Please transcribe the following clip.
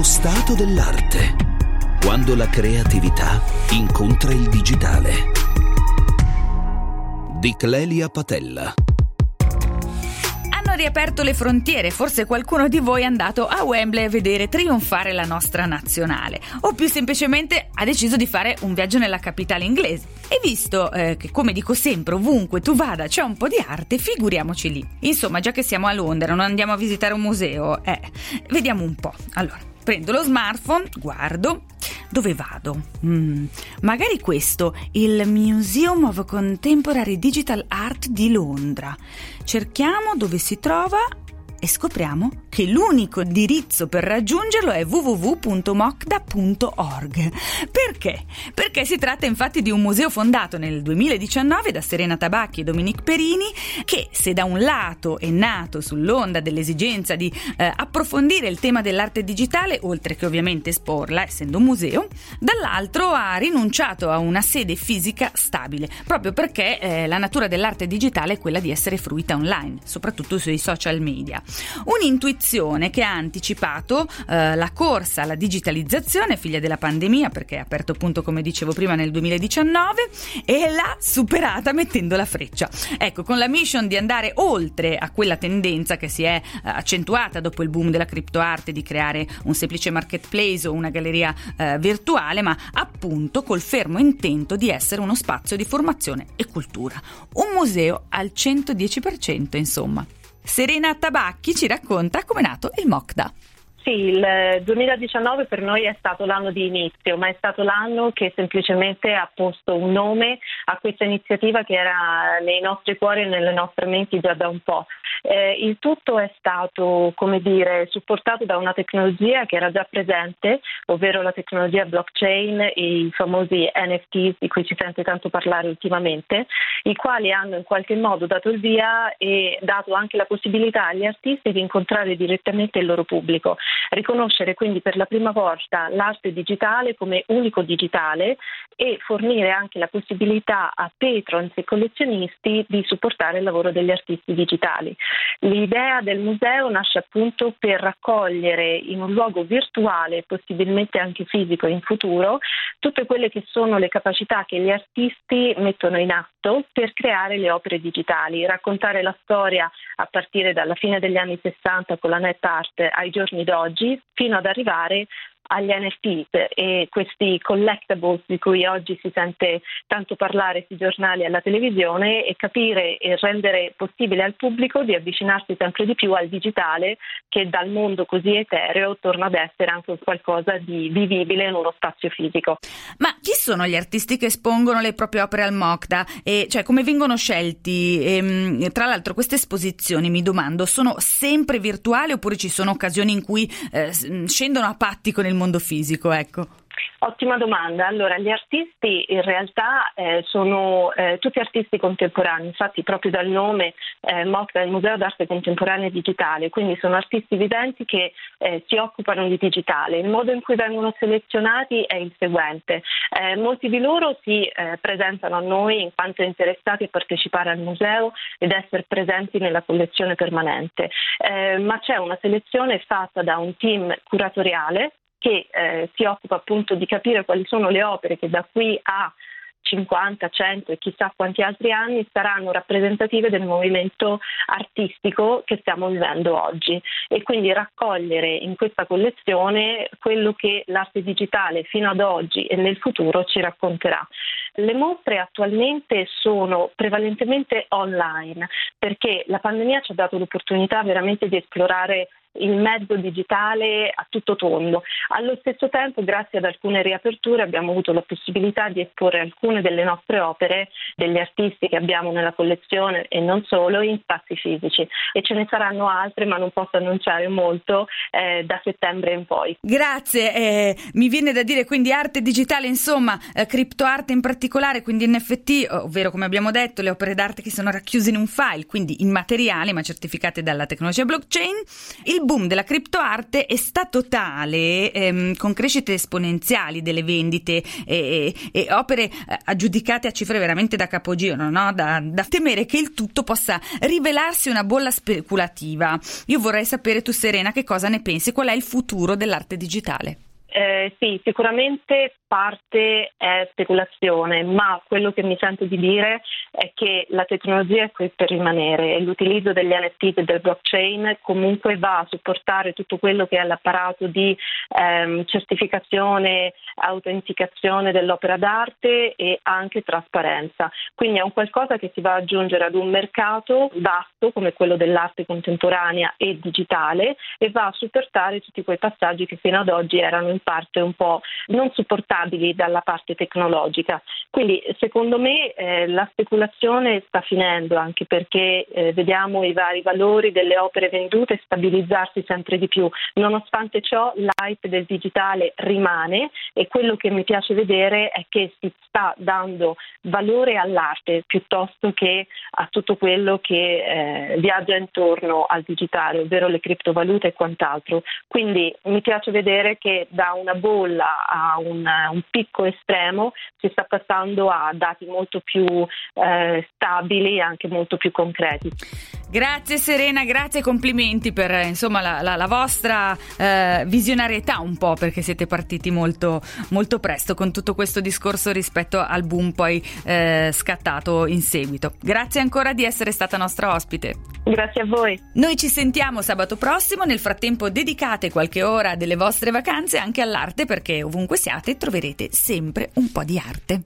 Lo stato dell'arte. Quando la creatività incontra il digitale. Di Clelia Patella hanno riaperto le frontiere, forse qualcuno di voi è andato a Wembley a vedere trionfare la nostra nazionale o più semplicemente ha deciso di fare un viaggio nella capitale inglese. E visto eh, che, come dico sempre, ovunque tu vada c'è un po' di arte, figuriamoci lì. Insomma, già che siamo a Londra, non andiamo a visitare un museo, eh, vediamo un po'. Allora, prendo lo smartphone, guardo, dove vado? Mm, magari questo, il Museum of Contemporary Digital Art di Londra. Cerchiamo dove si trova e scopriamo che l'unico indirizzo per raggiungerlo è www.mocda.org. Perché? Perché si tratta infatti di un museo fondato nel 2019 da Serena Tabacchi e Dominique Perini che se da un lato è nato sull'onda dell'esigenza di eh, approfondire il tema dell'arte digitale, oltre che ovviamente esporla essendo un museo, dall'altro ha rinunciato a una sede fisica stabile, proprio perché eh, la natura dell'arte digitale è quella di essere fruita online, soprattutto sui social media. Un'intuizione che ha anticipato eh, la corsa alla digitalizzazione, figlia della pandemia, perché è aperto appunto come dicevo prima nel 2019, e l'ha superata mettendo la freccia. Ecco, con la mission di andare oltre a quella tendenza che si è eh, accentuata dopo il boom della criptoarte di creare un semplice marketplace o una galleria eh, virtuale, ma appunto col fermo intento di essere uno spazio di formazione e cultura. Un museo al 110%, insomma. Serena Tabacchi ci racconta come è nato il MOCDA. Sì, il 2019 per noi è stato l'anno di inizio, ma è stato l'anno che semplicemente ha posto un nome a questa iniziativa che era nei nostri cuori e nelle nostre menti già da un po'. Eh, il tutto è stato, come dire, supportato da una tecnologia che era già presente, ovvero la tecnologia blockchain i famosi NFTs di cui si sente tanto parlare ultimamente, i quali hanno in qualche modo dato il via e dato anche la possibilità agli artisti di incontrare direttamente il loro pubblico, riconoscere quindi per la prima volta l'arte digitale come unico digitale e fornire anche la possibilità a patrons e collezionisti di supportare il lavoro degli artisti digitali. L'idea del museo nasce appunto per raccogliere in un luogo virtuale, possibilmente anche fisico in futuro, tutte quelle che sono le capacità che gli artisti mettono in atto per creare le opere digitali, raccontare la storia a partire dalla fine degli anni 60 con la net art ai giorni d'oggi, fino ad arrivare agli NFTs e questi collectibles di cui oggi si sente tanto parlare sui giornali e alla televisione e capire e rendere possibile al pubblico di avvicinarsi sempre di più al digitale che dal mondo così etereo torna ad essere anche qualcosa di vivibile in uno spazio fisico. Ma chi sono gli artisti che espongono le proprie opere al MOCDA? E cioè come vengono scelti? E, ehm, tra l'altro queste esposizioni, mi domando, sono sempre virtuali oppure ci sono occasioni in cui eh, scendono a patti con il mondo fisico, ecco. Ottima domanda. Allora, gli artisti in realtà eh, sono eh, tutti artisti contemporanei, infatti proprio dal nome eh, MOCDA, il Museo d'Arte Contemporanea Digitale, quindi sono artisti viventi che eh, si occupano di digitale. Il modo in cui vengono selezionati è il seguente. Eh, molti di loro si eh, presentano a noi in quanto interessati a partecipare al museo ed essere presenti nella collezione permanente, ma c'è una selezione fatta da un team curatoriale che eh, si occupa appunto di capire quali sono le opere che da qui a 50, 100 e chissà quanti altri anni saranno rappresentative del movimento artistico che stiamo vivendo oggi e quindi raccogliere in questa collezione quello che l'arte digitale fino ad oggi e nel futuro ci racconterà. Le mostre attualmente sono prevalentemente online perché la pandemia ci ha dato l'opportunità veramente di esplorare il mezzo digitale a tutto tondo. Allo stesso tempo, grazie ad alcune riaperture, abbiamo avuto la possibilità di esporre alcune delle nostre opere, degli artisti che abbiamo nella collezione e non solo, in spazi fisici. E ce ne saranno altre, ma non posso annunciare molto eh, da settembre in poi. Grazie, eh, mi viene da dire quindi arte digitale, insomma, eh, criptoarte in particolare, quindi NFT, ovvero come abbiamo detto, le opere d'arte che sono racchiuse in un file, quindi immateriali ma certificate dalla tecnologia blockchain. Il il boom della criptoarte è stato tale, ehm, con crescite esponenziali delle vendite e, e, e opere eh, aggiudicate a cifre veramente da capogiro, no? da, da temere che il tutto possa rivelarsi una bolla speculativa. Io vorrei sapere tu Serena che cosa ne pensi, qual è il futuro dell'arte digitale? Eh, sì, sicuramente parte è speculazione, ma quello che mi sento di dire è che la tecnologia è qui per rimanere e l'utilizzo degli NFT e del blockchain comunque va a supportare tutto quello che è l'apparato di ehm, certificazione, autenticazione dell'opera d'arte e anche trasparenza. Quindi è un qualcosa che si va ad aggiungere ad un mercato vasto come quello dell'arte contemporanea e digitale e va a supportare tutti quei passaggi che fino ad oggi erano in parte un po' non supportati stabili dalla parte tecnologica. Quindi secondo me eh, la speculazione sta finendo anche perché eh, vediamo i vari valori delle opere vendute stabilizzarsi sempre di più. Nonostante ciò l'hype del digitale rimane e quello che mi piace vedere è che si sta dando valore all'arte piuttosto che a tutto quello che eh, viaggia intorno al digitale, ovvero le criptovalute e quant'altro. Quindi mi piace vedere che da una bolla a un, un picco estremo si sta passando a dati molto più eh, stabili e anche molto più concreti. Grazie Serena, grazie e complimenti per insomma, la, la, la, vostra eh, visionarietà un po' perché siete partiti molto, molto, presto con tutto questo discorso rispetto al boom poi eh, scattato in seguito. Grazie ancora di essere stata nostra ospite. Grazie a voi. Noi ci sentiamo sabato prossimo, nel frattempo dedicate qualche ora delle vostre vacanze anche all'arte perché ovunque siate troverete sempre un po' di arte.